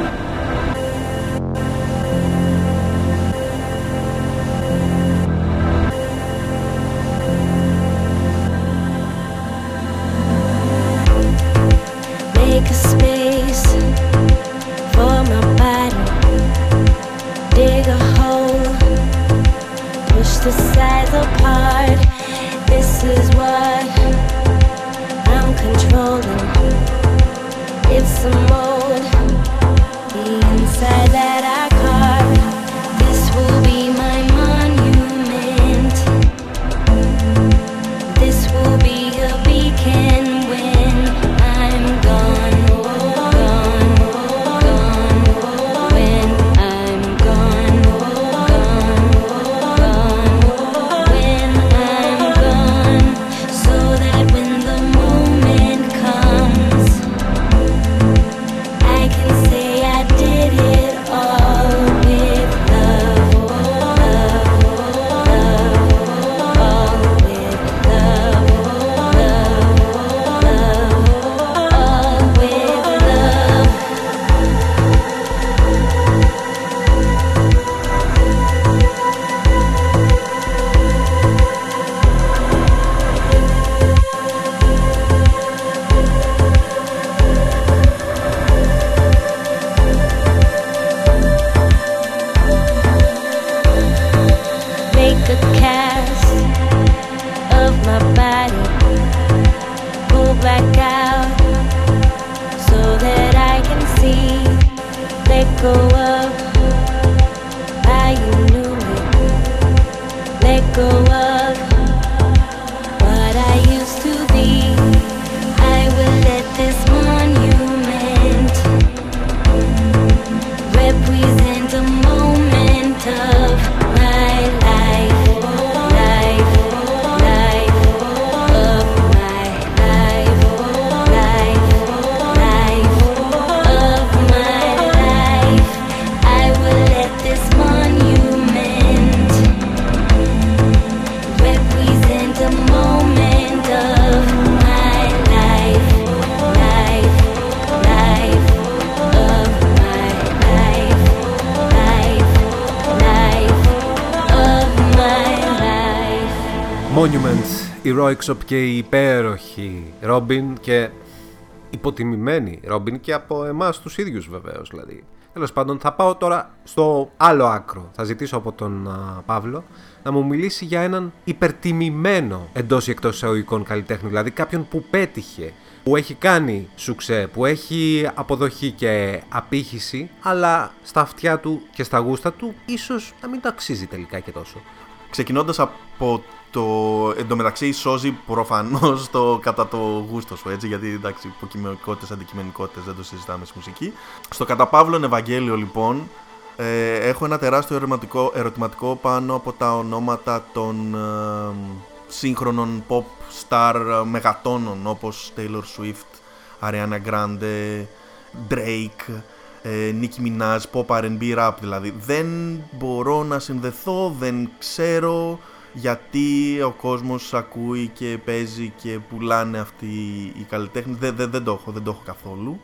Monuments, η Roixop και η υπέροχη Robin και υποτιμημένη Robin και από εμάς τους ίδιους βεβαίως δηλαδή. Τέλος πάντων θα πάω τώρα στο άλλο άκρο. Θα ζητήσω από τον α, Παύλο να μου μιλήσει για έναν υπερτιμημένο εντός ή εκτός εισαγωγικών καλλιτέχνη. Δηλαδή κάποιον που πέτυχε, που έχει κάνει σουξέ, που έχει αποδοχή και απήχηση, αλλά στα αυτιά του και στα γούστα του ίσως να μην το αξίζει τελικά και τόσο. Ξεκινώντας από το. εντωμεταξύ σώζει προφανώς το κατά το γούστο σου, έτσι. Γιατί εντάξει, υποκειμενικότητες, αντικειμενικότητες δεν το συζητάμε στη μουσική. Στο κατά Παύλον Ευαγγέλιο, λοιπόν, ε, έχω ένα τεράστιο ερωτηματικό, ερωτηματικό πάνω από τα ονόματα των ε, σύγχρονων pop star μεγατόνων όπως Taylor Swift, Ariana Grande, Drake, ε, Nicki Minaj, pop R&B rap δηλαδή. Δεν μπορώ να συνδεθώ, δεν ξέρω γιατί ο κόσμος ακούει και παίζει και πουλάνε αυτοί οι καλλιτέχνες. Δεν, δεν, δεν το έχω, δεν το έχω καθόλου.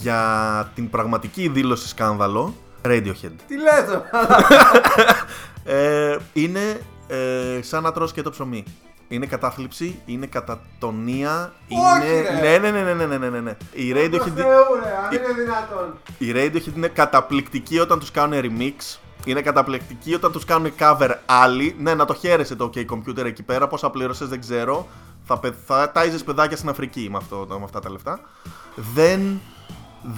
Για την πραγματική δήλωση σκάνδαλο, Radiohead. Τι λέτε! Ε, είναι ε, σαν να τρως και το ψωμί. Είναι κατάθλιψη, είναι κατατονία, Όχι, είναι... ρε. Ναι, ναι, ναι, ναι, ναι, ναι, ναι, ναι. Η Radiohead, αν είναι δυνατόν. η Radiohead είναι καταπληκτική όταν τους κάνουν remix. Είναι καταπληκτική όταν τους κάνουν cover άλλοι. Ναι, να το χαίρεσαι το OK Computer εκεί πέρα. Πόσα πλήρωσες δεν ξέρω. Θα, πε- θα τάιζες παιδάκια στην Αφρική με, αυτό, με αυτά τα λεφτά. Δεν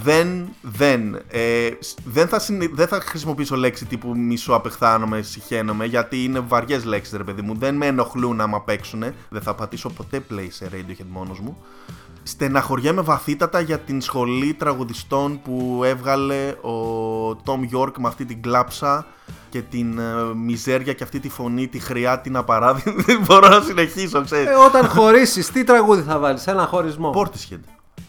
δεν, δεν. Ε, σ- δεν, θα συνε- δεν θα χρησιμοποιήσω λέξη τύπου μισό απεχθάνομαι, συχαίνομαι, γιατί είναι βαριές λέξεις, ρε παιδί μου. Δεν με ενοχλούν άμα παίξουνε. Δεν θα πατήσω ποτέ play σε Radiohead μόνος μου. Στεναχωριέμαι βαθύτατα για την σχολή τραγουδιστών που έβγαλε ο Tom York με αυτή την κλάψα και την ε, μιζέρια και αυτή τη φωνή, τη χρειά, την απαράδεκτη. Δεν μπορώ να συνεχίσω, ξέρεις. Ε, όταν χωρίσεις, τι τραγούδι θα βάλεις, ένα χωρισμό; Portishead.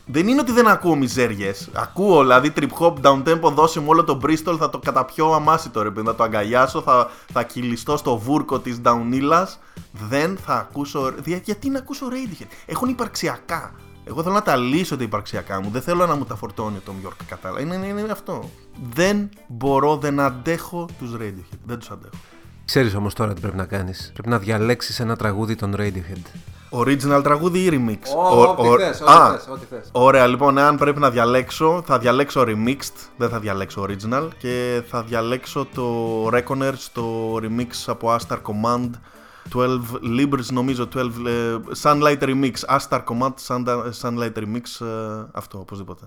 Δεν είναι ότι δεν ακούω μιζέριες. Ακούω, δηλαδή trip hop, down tempo, δώσε μου όλο το Bristol, θα το καταπιώ αμάσιτο ρε παιδί, θα το αγκαλιάσω, θα, θα κυλιστώ στο βούρκο της downhillas. Δεν θα ακούσω. δια- γιατί να ακούσω Radiohead; Έχουν υπαρξιακά. Εγώ θέλω να τα λύσω τα υπαρξιακά μου. Δεν θέλω να μου τα φορτώνει ο Tom York. Κατάλαβα. Είναι, είναι, είναι αυτό. Δεν μπορώ, δεν αντέχω τους Radiohead. Δεν τους αντέχω. Ξέρεις όμως τώρα τι πρέπει να κάνεις. Πρέπει να διαλέξεις ένα τραγούδι των Radiohead. Original τραγούδι ή remix; Ω, Ο- ό,τι ο- θες, ό,τι Α, θες, ό,τι θες. Ωραία, λοιπόν, αν πρέπει να διαλέξω, θα διαλέξω remixed, δεν θα διαλέξω original και θα διαλέξω το Reckoner στο remix από Astar Command 12 Libres νομίζω 12 ε, Sunlight Remix Astar Command Sun- Sunlight Remix ε, αυτό οπωσδήποτε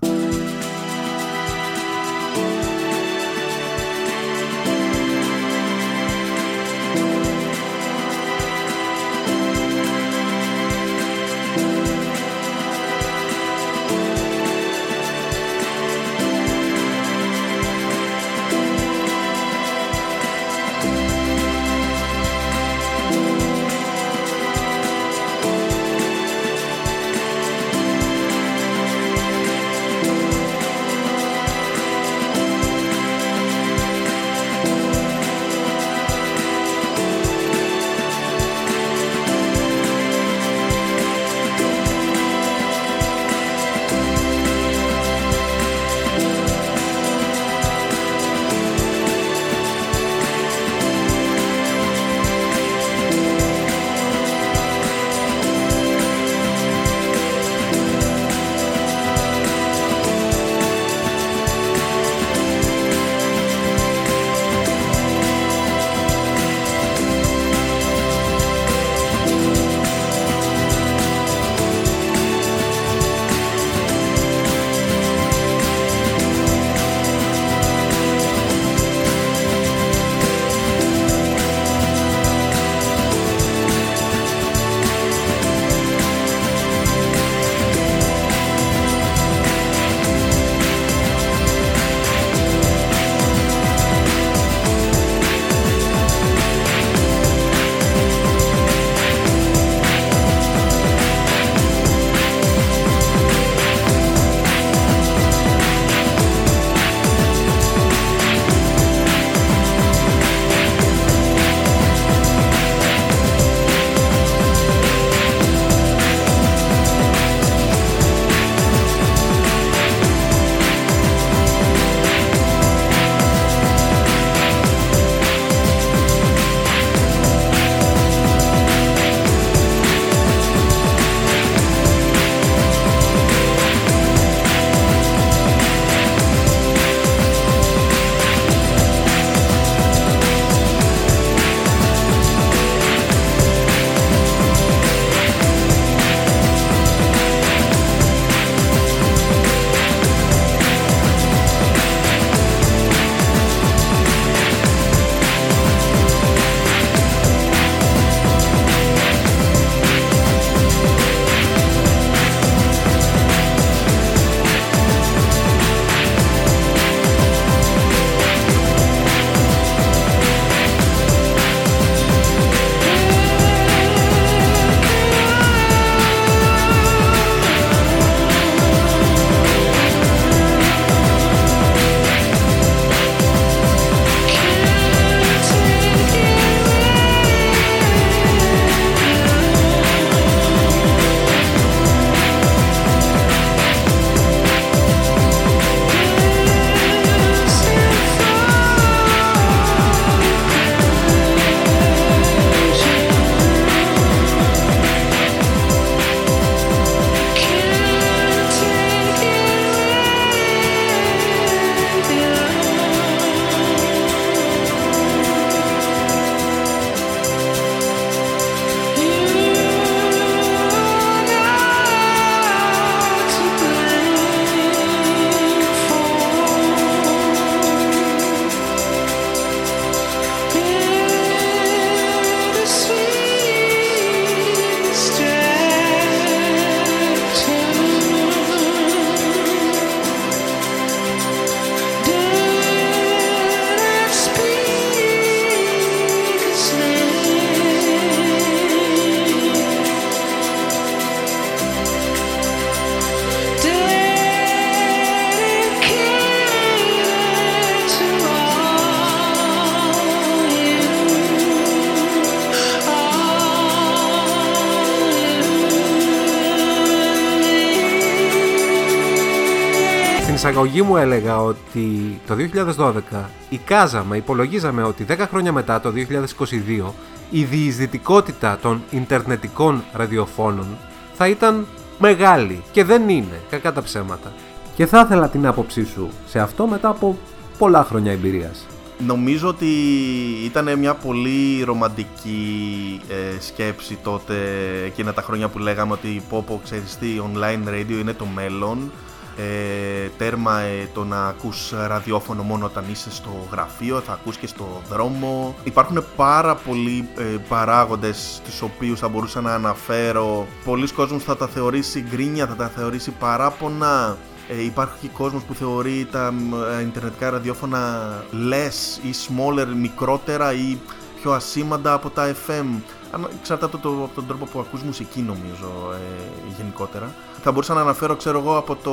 εισαγωγή μου έλεγα ότι το 2012 εικάζαμε, υπολογίζαμε ότι 10 χρόνια μετά το 2022 η διεισδυτικότητα των ιντερνετικών ραδιοφώνων θα ήταν μεγάλη και δεν είναι, κακά τα ψέματα. Και θα ήθελα την άποψή σου σε αυτό μετά από πολλά χρόνια εμπειρίας. Νομίζω ότι ήταν μια πολύ ρομαντική ε, σκέψη τότε εκείνα τα χρόνια που λέγαμε ότι πω πω ξέρεις τι online radio είναι το μέλλον ε, τέρμα ε, το να ακούς ραδιόφωνο μόνο όταν είσαι στο γραφείο, θα ακούς και στο δρόμο. Υπάρχουν πάρα πολλοί ε, παράγοντες τους οποίους θα μπορούσα να αναφέρω. Πολλοί κόσμος θα τα θεωρήσει γκρίνια, θα τα θεωρήσει παράπονα. Ε, υπάρχει κόσμος που θεωρεί τα ε, ιντερνετικά ραδιόφωνα less ή smaller, μικρότερα ή πιο ασήμαντα από τα FM. Αν- Εξαρτάται το, από τον τρόπο που ακούς μουσική νομίζω ε, γενικότερα. Θα μπορούσα να αναφέρω ξέρω εγώ από το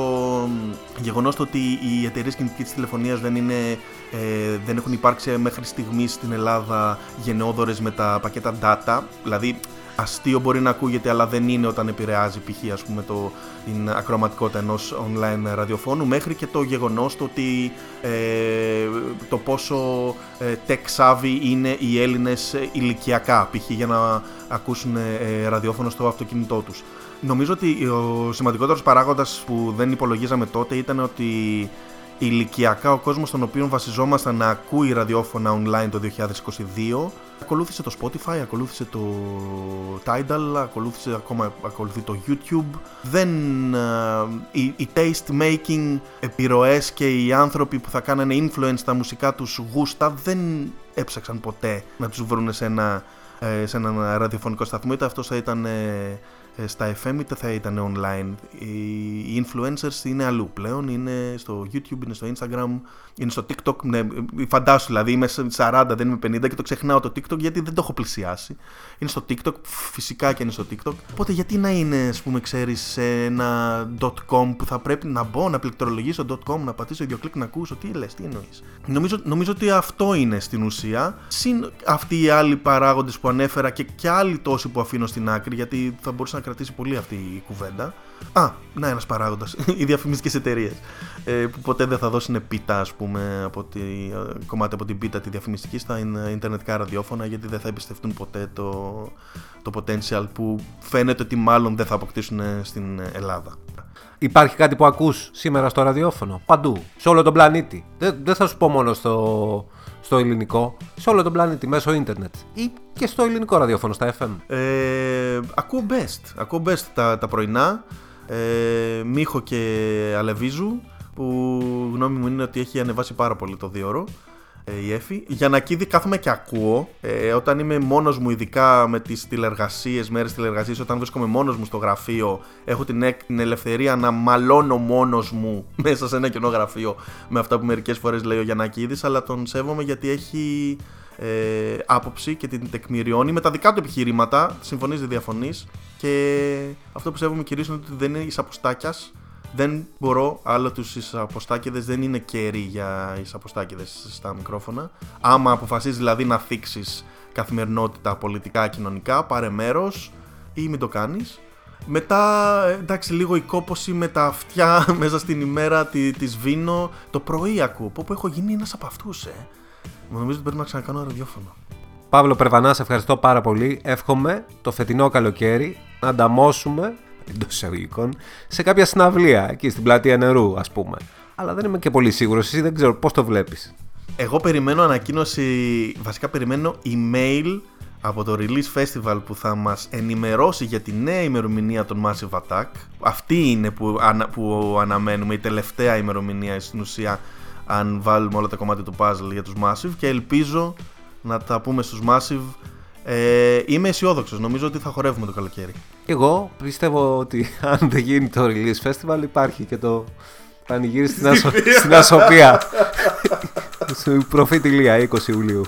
γεγονός το ότι οι εταιρείες κινητικής τηλεφωνίας δεν, είναι, ε, δεν έχουν υπάρξει μέχρι στιγμής στην Ελλάδα γενναιόδορες με τα πακέτα data. Δηλαδή αστείο μπορεί να ακούγεται αλλά δεν είναι όταν επηρεάζει π.χ. ας πούμε το, την ακροματικότητα ενός online ραδιοφώνου μέχρι και το γεγονός το ότι ε, το πόσο ε, tech savvy είναι οι Έλληνες ε, ηλικιακά π.χ. για να ακούσουν ε, ραδιόφωνο στο αυτοκίνητό τους. Νομίζω ότι ο σημαντικότερος παράγοντας που δεν υπολογίζαμε τότε ήταν ότι ηλικιακά ο κόσμος στον οποίο βασιζόμασταν να ακούει ραδιόφωνα online το 2022 ακολούθησε το Spotify, ακολούθησε το Tidal, ακολούθησε ακόμα ακολουθεί το YouTube. Δεν, ε, οι, οι taste making επιρροές και οι άνθρωποι που θα κάνανε influence στα μουσικά τους γούστα δεν έψαξαν ποτέ να τους βρουν σε ένα, ε, σε έναν ραδιοφωνικό σταθμό είτε αυτός θα ήταν ε, ε, στα FM είτε θα ήταν online. Οι οι influencers είναι αλλού πλέον, είναι στο YouTube, είναι στο Instagram, είναι στο TikTok. Ναι, ε, φαντάσου δηλαδή, είμαι σε 40, δεν είμαι 50 και το ξεχνάω το TikTok γιατί δεν το έχω πλησιάσει. Είναι στο TikTok, φυσικά και είναι στο TikTok. Οπότε γιατί να είναι, ας πούμε, ξέρεις, σε ένα .com που θα πρέπει να μπω, να πληκτρολογήσω .com, να πατήσω δύο κλικ να ακούσω. Τι λες, τι εννοείς. Νομίζω, νομίζω ότι αυτό είναι στην ουσία. Συν αυτοί οι άλλοι παράγοντες που ανέφερα και, και άλλοι τόσοι που αφήνω στην άκρη, γιατί θα μπορούσε να κρατήσει πολύ αυτή η κουβέντα. Α, να ένας παράγοντας. οι διαφημιστικές εταιρείες. Ε, που ποτέ δεν θα δώσουν πίτα, ας πούμε, από τη, ε, κομμάτι από την πίτα τη διαφημιστική στα ιν- ιντερνετικά ραδιόφωνα, γιατί δεν θα εμπιστευτούν ποτέ το, το potential που φαίνεται ότι μάλλον δεν θα αποκτήσουν ε, στην Ελλάδα. Υπάρχει κάτι που ακούς σήμερα στο ραδιόφωνο, παντού, σε όλο τον πλανήτη. Δεν, δεν θα σου πω μόνο στο, στο ελληνικό, σε όλο τον πλανήτη, μέσω ίντερνετ ή και στο ελληνικό ραδιόφωνο, στα FM. Ε, ακούω best. Ακούω best τα, τα πρωινά. Ε, Μίχο και Αλεβίζου που γνώμη μου είναι ότι έχει ανεβάσει πάρα πολύ το δίωρο ε, η Εφη. Για να κίδι κάθομαι και ακούω. Ε, όταν είμαι μόνος μου, ειδικά με τις τηλεργασίες, μέρες τηλεργασίες, όταν βρίσκομαι μόνος μου στο γραφείο, έχω την, εκ- την ελευθερία να μαλώνω μόνος μου μέσα σε ένα κενό γραφείο με αυτά που μερικές φορές λέει ο Γιαννακίδης, αλλά τον σέβομαι γιατί έχει ε, άποψη και την τεκμηριώνει με τα δικά του επιχειρήματα, συμφωνείς δεν διαφωνείς και αυτό που σέβομαι κυρίως είναι ότι δεν είναι εισαποστάκιας δεν μπορώ άλλο τους εισαποστάκηδες δεν είναι καιροί για εισαποστάκηδες στα μικρόφωνα άμα αποφασίζεις δηλαδή να θίξεις καθημερινότητα πολιτικά κοινωνικά πάρε μέρος ή μην το κάνεις μετά, εντάξει, λίγο η κόποση με τα αυτιά μέσα στην ημέρα τη, τη σβήνω. Το πρωί ακούω. Πω, πω έχω γίνει ένας από αυτούς, ε. Νομίζω ότι πρέπει να ξανακάνω ραδιόφωνο. Παύλο Περβανάς, σε ευχαριστώ πάρα πολύ. Εύχομαι το φετινό καλοκαίρι να ανταμώσουμε εντός εισαγωγικών σε κάποια συναυλία εκεί στην πλατεία νερού, ας πούμε. Αλλά δεν είμαι και πολύ σίγουρος. Εσύ δεν ξέρω πώς το βλέπεις; Εγώ περιμένω ανακοίνωση, βασικά περιμένω email από το Release Festival που θα μας ενημερώσει για τη νέα ημερομηνία των Massive Attack. Αυτή είναι που, ανα- που αναμένουμε, η τελευταία ημερομηνία στην ουσία, αν βάλουμε όλα τα κομμάτια του puzzle για τους Massive και ελπίζω να τα πούμε στους Massive. Ε, είμαι αισιόδοξος. νομίζω ότι θα χορεύουμε το καλοκαίρι. Εγώ πιστεύω ότι αν δεν γίνει το Release Festival υπάρχει και το πανηγύρι στην, Ασο... στην Ασοπία. Στην προφήτη Λία, 20 Ιουλίου.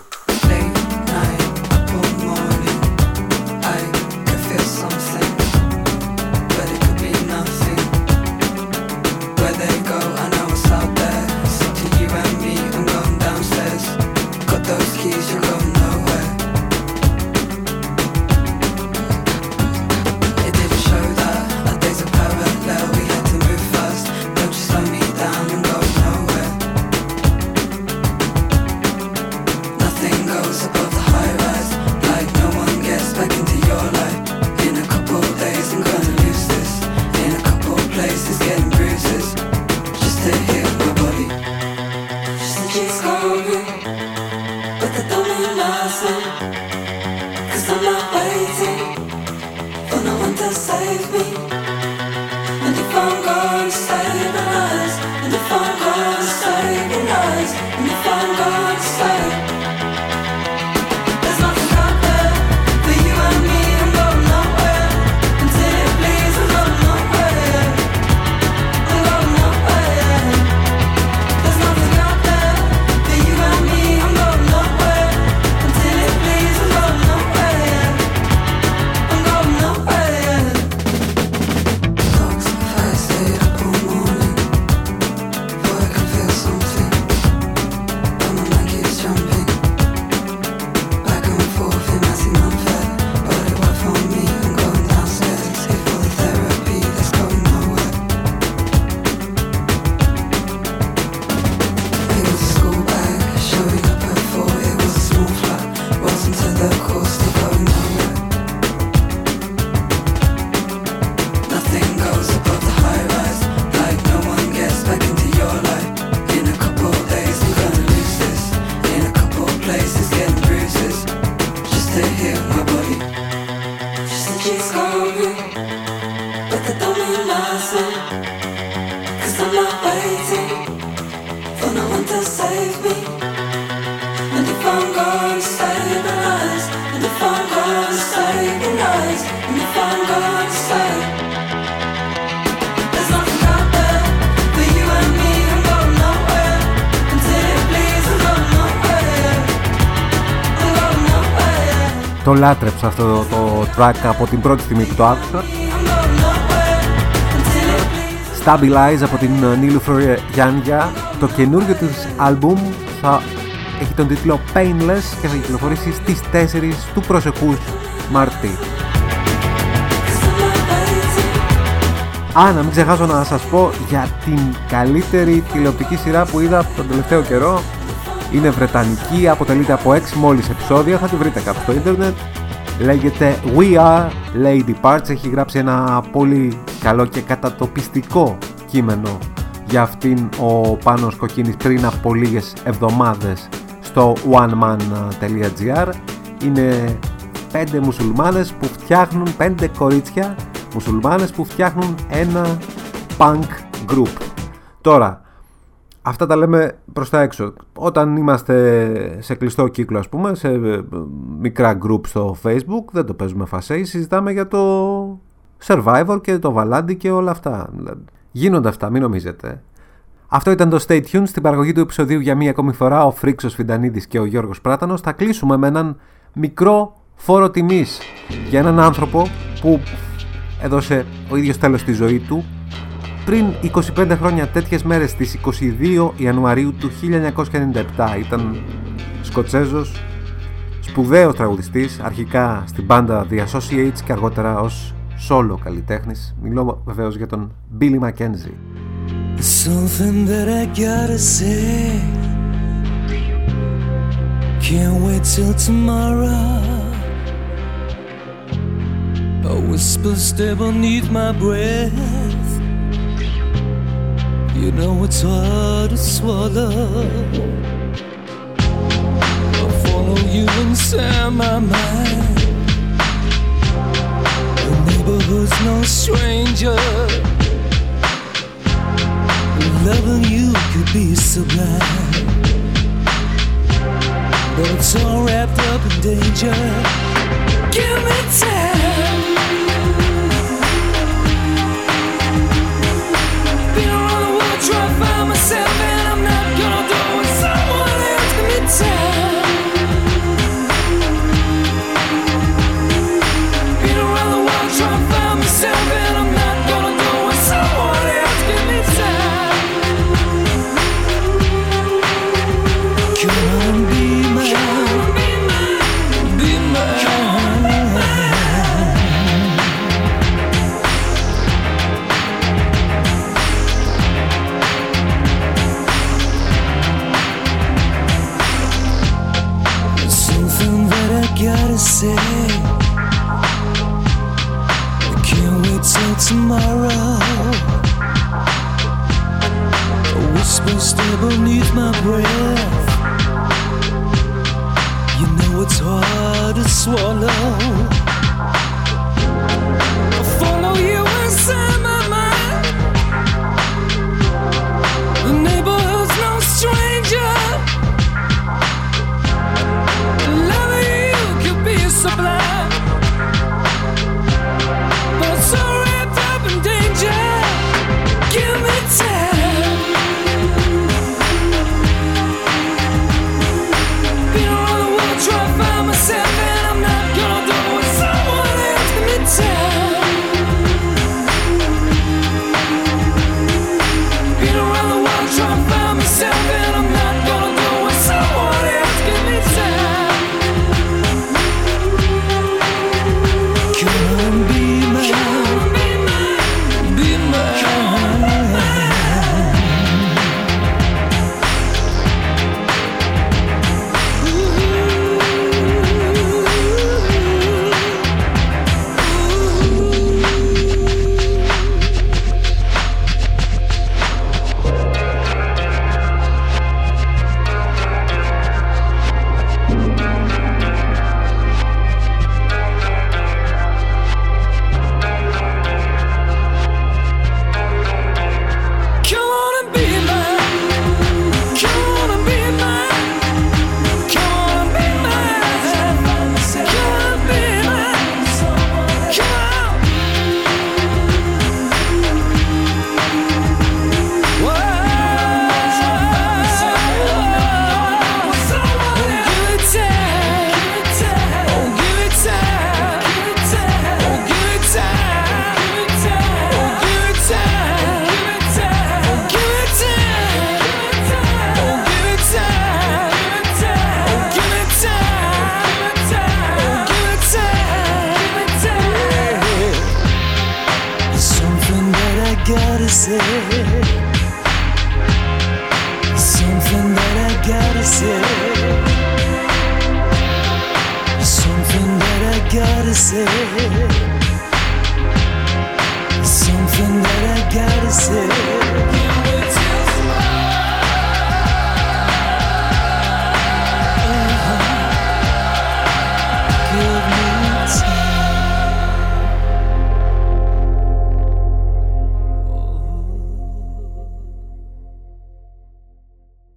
Λάτρεψα αυτό το track από την πρώτη στιγμή που το άκουσα. I'm going nowhere until it bleeds. Stabilize από την Νίλου Γιάννια. Το καινούργιο της άλμπουμ θα έχει τον τίτλο Painless και θα κυκλοφορήσει στις 4 του προσεχούς Μάρτη. Cause I'm not waiting. Α, να μην ξεχάσω να σας πω για την καλύτερη τηλεοπτική σειρά που είδα τον τελευταίο καιρό. Είναι βρετανική, αποτελείται από 6 μόλις επεισόδια, θα τη βρείτε κάπου στο ίντερνετ. Λέγεται We Are Lady Parts, έχει γράψει ένα πολύ καλό και κατατοπιστικό κείμενο για αυτήν ο Πάνος Κοκκίνης πριν από λίγες εβδομάδες στο oneman.gr είναι πέντε μουσουλμάνες που φτιάχνουν, πέντε κορίτσια μουσουλμάνες που φτιάχνουν ένα punk group. Τώρα, αυτά τα λέμε προς τα έξω. Όταν είμαστε σε κλειστό κύκλο ας πούμε, σε ε, μικρά group στο facebook, δεν το παίζουμε φασέι, συζητάμε για το Survivor και το Valandi και όλα αυτά. Δηλαδή, Γίνονται αυτά, μην νομίζετε. Αυτό ήταν το Stay Tuned στην παραγωγή του επεισοδίου για μία ακόμη φορά. Ο Φρίξος Φιντανίδης και ο Γιώργος Πράτανος. Θα κλείσουμε με έναν μικρό φόρο τιμής για έναν άνθρωπο που έδωσε ο ίδιος τέλος στη ζωή του πριν 25 χρόνια τέτοιες μέρες στις 22 Ιανουαρίου του 1997 ήταν Σκοτσέζος σπουδαίος τραγουδιστής αρχικά στην μπάντα The Associates και αργότερα ως solo καλλιτέχνης μιλώ βεβαίως για τον Billy Mackenzie There's something that I gotta say. Can't wait till tomorrow. A whisper stay beneath my breath. You know it's hard to swallow. I follow you inside my mind. The neighborhood's no stranger. Loving you could be sublime. But it's all wrapped up in danger. Give me time. Find myself, tomorrow. A whisper still beneath my breath. You know it's hard to swallow. I follow you